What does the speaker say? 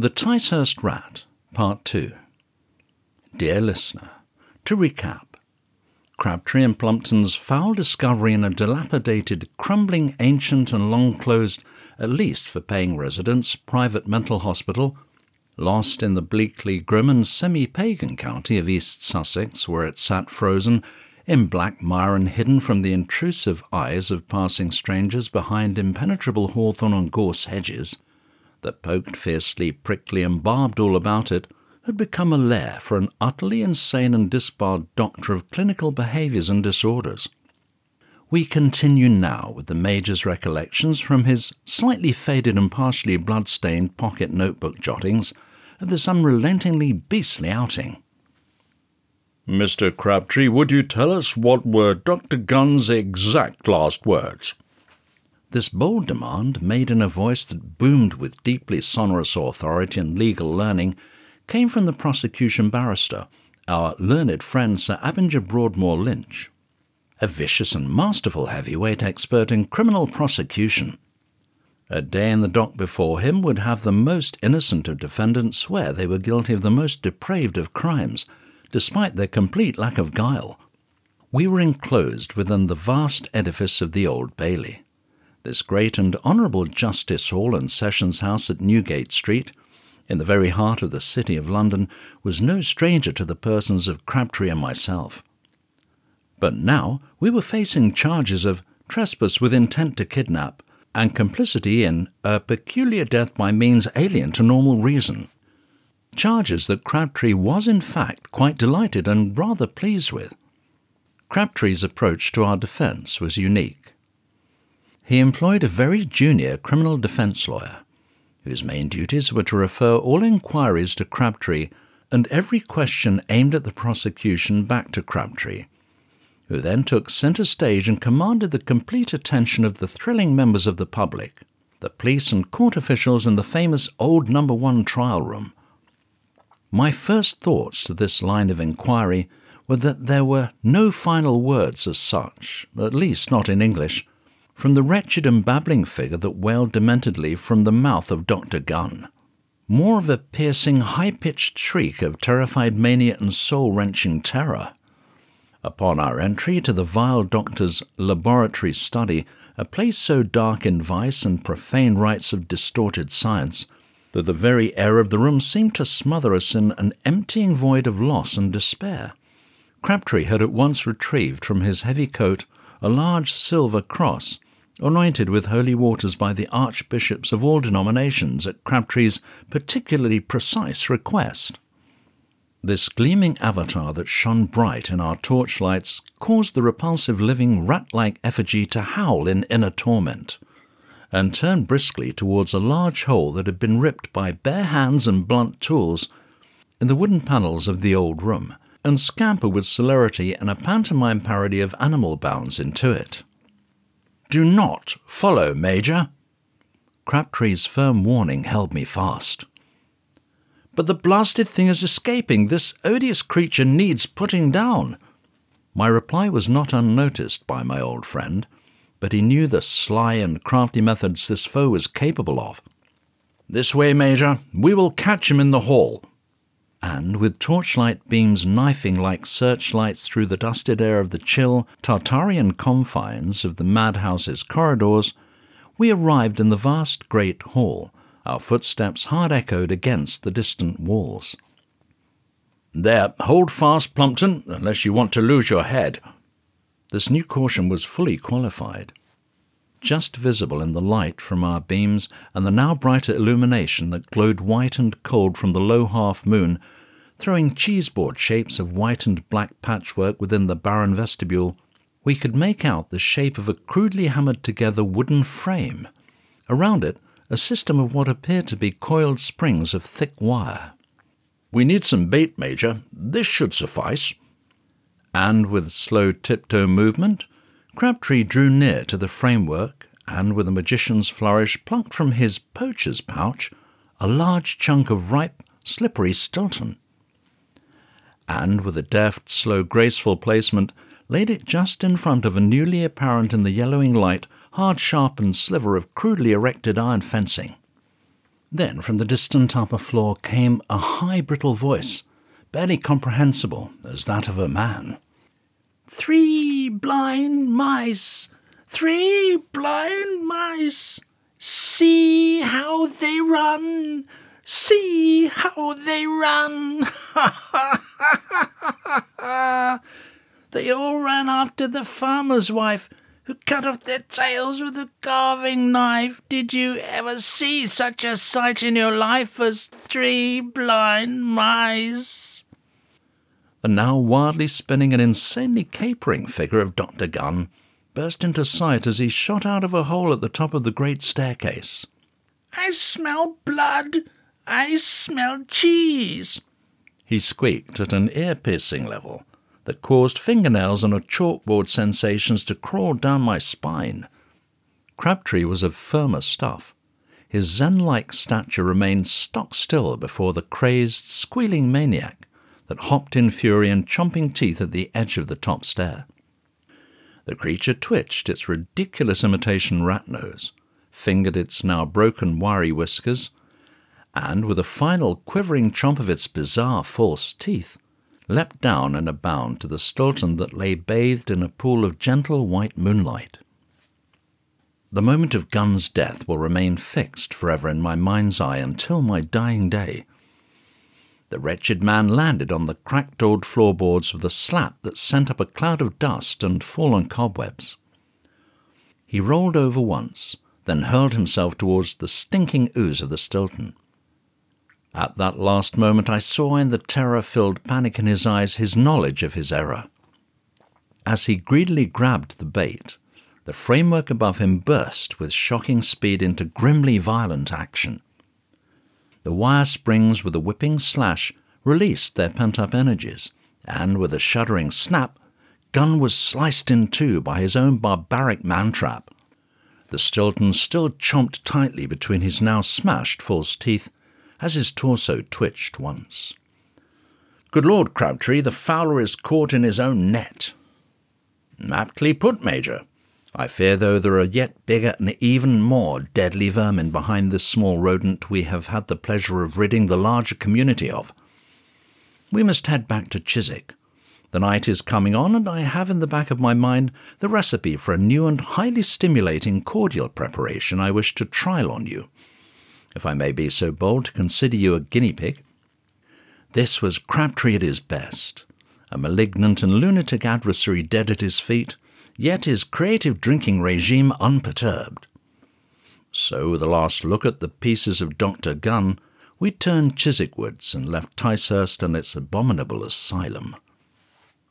The Ticehurst Rat, Part 2. Dear listener, to recap, Crabtree and Plumpton's foul discovery in a dilapidated, crumbling, ancient, and long closed, at least for paying residents, private mental hospital, lost in the bleakly grim and semi pagan county of East Sussex, where it sat frozen in black mire and hidden from the intrusive eyes of passing strangers behind impenetrable hawthorn and gorse hedges, that poked fiercely, prickly, and barbed all about it had become a lair for an utterly insane and disbarred doctor of clinical behaviours and disorders. We continue now with the Major's recollections from his slightly faded and partially blood-stained pocket notebook jottings of this unrelentingly beastly outing. Mr. Crabtree, would you tell us what were Dr. Gunn's exact last words? This bold demand, made in a voice that boomed with deeply sonorous authority and legal learning, came from the prosecution barrister, our learned friend Sir Abinger Broadmoor Lynch, a vicious and masterful heavyweight expert in criminal prosecution. A day in the dock before him would have the most innocent of defendants swear they were guilty of the most depraved of crimes, despite their complete lack of guile. We were enclosed within the vast edifice of the Old Bailey. This great and honourable Justice Hall and Sessions House at Newgate Street in the very heart of the City of London, was no stranger to the persons of Crabtree and myself. But now we were facing charges of trespass with intent to kidnap and complicity in a peculiar death by means alien to normal reason. Charges that Crabtree was in fact quite delighted and rather pleased with. Crabtree's approach to our defence was unique. He employed a very junior criminal defence lawyer whose main duties were to refer all inquiries to Crabtree and every question aimed at the prosecution back to Crabtree, who then took centre stage and commanded the complete attention of the thrilling members of the public, the police and court officials in the famous old number one trial room. My first thoughts to this line of inquiry were that there were no final words as such, at least not in English, from the wretched and babbling figure that wailed dementedly from the mouth of Dr. Gunn. More of a piercing, high pitched shriek of terrified mania and soul wrenching terror. Upon our entry to the vile doctor's laboratory study, a place so dark in vice and profane rites of distorted science, that the very air of the room seemed to smother us in an emptying void of loss and despair. Crabtree had at once retrieved from his heavy coat a large silver cross anointed with holy waters by the archbishops of all denominations at Crabtree's particularly precise request. This gleaming avatar that shone bright in our torchlights caused the repulsive living rat like effigy to howl in inner torment, and turn briskly towards a large hole that had been ripped by bare hands and blunt tools in the wooden panels of the old room, and scamper with celerity and a pantomime parody of animal bounds into it. Do not follow, Major. Crabtree's firm warning held me fast. But the blasted thing is escaping. This odious creature needs putting down. My reply was not unnoticed by my old friend, but he knew the sly and crafty methods this foe was capable of. This way, Major. We will catch him in the hall and with torchlight beams knifing like searchlights through the dusted air of the chill, Tartarian confines of the madhouse's corridors, we arrived in the vast great hall, our footsteps hard echoed against the distant walls. There, hold fast, Plumpton, unless you want to lose your head. This new caution was fully qualified. Just visible in the light from our beams and the now brighter illumination that glowed white and cold from the low half moon, throwing cheeseboard shapes of white and black patchwork within the barren vestibule, we could make out the shape of a crudely hammered together wooden frame. Around it, a system of what appeared to be coiled springs of thick wire. We need some bait, Major. This should suffice. And with slow tiptoe movement, Crabtree drew near to the framework and, with a magician's flourish, plucked from his poacher's pouch a large chunk of ripe, slippery Stilton. And, with a deft, slow, graceful placement, laid it just in front of a newly apparent in the yellowing light, hard sharpened sliver of crudely erected iron fencing. Then from the distant upper floor came a high, brittle voice, barely comprehensible as that of a man. Three blind mice! Three blind mice! See how they run! See how they run! they all ran after the farmer's wife who cut off their tails with a carving knife. Did you ever see such a sight in your life as three blind mice? The now wildly spinning and insanely capering figure of Dr. Gunn burst into sight as he shot out of a hole at the top of the great staircase. I smell blood! I smell cheese! He squeaked at an ear piercing level that caused fingernails on a chalkboard sensations to crawl down my spine. Crabtree was of firmer stuff. His Zen like stature remained stock still before the crazed, squealing maniac that hopped in fury and chomping teeth at the edge of the top stair. The creature twitched its ridiculous imitation rat nose, fingered its now broken wiry whiskers, and, with a final quivering chomp of its bizarre false teeth, leapt down in a bound to the Stilton that lay bathed in a pool of gentle white moonlight. The moment of Gunn's death will remain fixed forever in my mind's eye until my dying day. The wretched man landed on the cracked old floorboards with a slap that sent up a cloud of dust and fallen cobwebs. He rolled over once, then hurled himself towards the stinking ooze of the Stilton. At that last moment, I saw in the terror filled panic in his eyes his knowledge of his error. As he greedily grabbed the bait, the framework above him burst with shocking speed into grimly violent action. The wire springs with a whipping slash released their pent up energies, and with a shuddering snap, Gunn was sliced in two by his own barbaric mantrap. The Stilton still chomped tightly between his now smashed false teeth as his torso twitched once. Good Lord, Crabtree, the fowler is caught in his own net. Aptly put, Major. I fear, though, there are yet bigger and even more deadly vermin behind this small rodent we have had the pleasure of ridding the larger community of. We must head back to Chiswick. The night is coming on, and I have in the back of my mind the recipe for a new and highly stimulating cordial preparation I wish to trial on you if I may be so bold to consider you a guinea pig. This was Crabtree at his best, a malignant and lunatic adversary dead at his feet, yet his creative drinking regime unperturbed. So, with a last look at the pieces of Dr. Gunn, we turned Chiswickwards and left Ticehurst and its abominable asylum.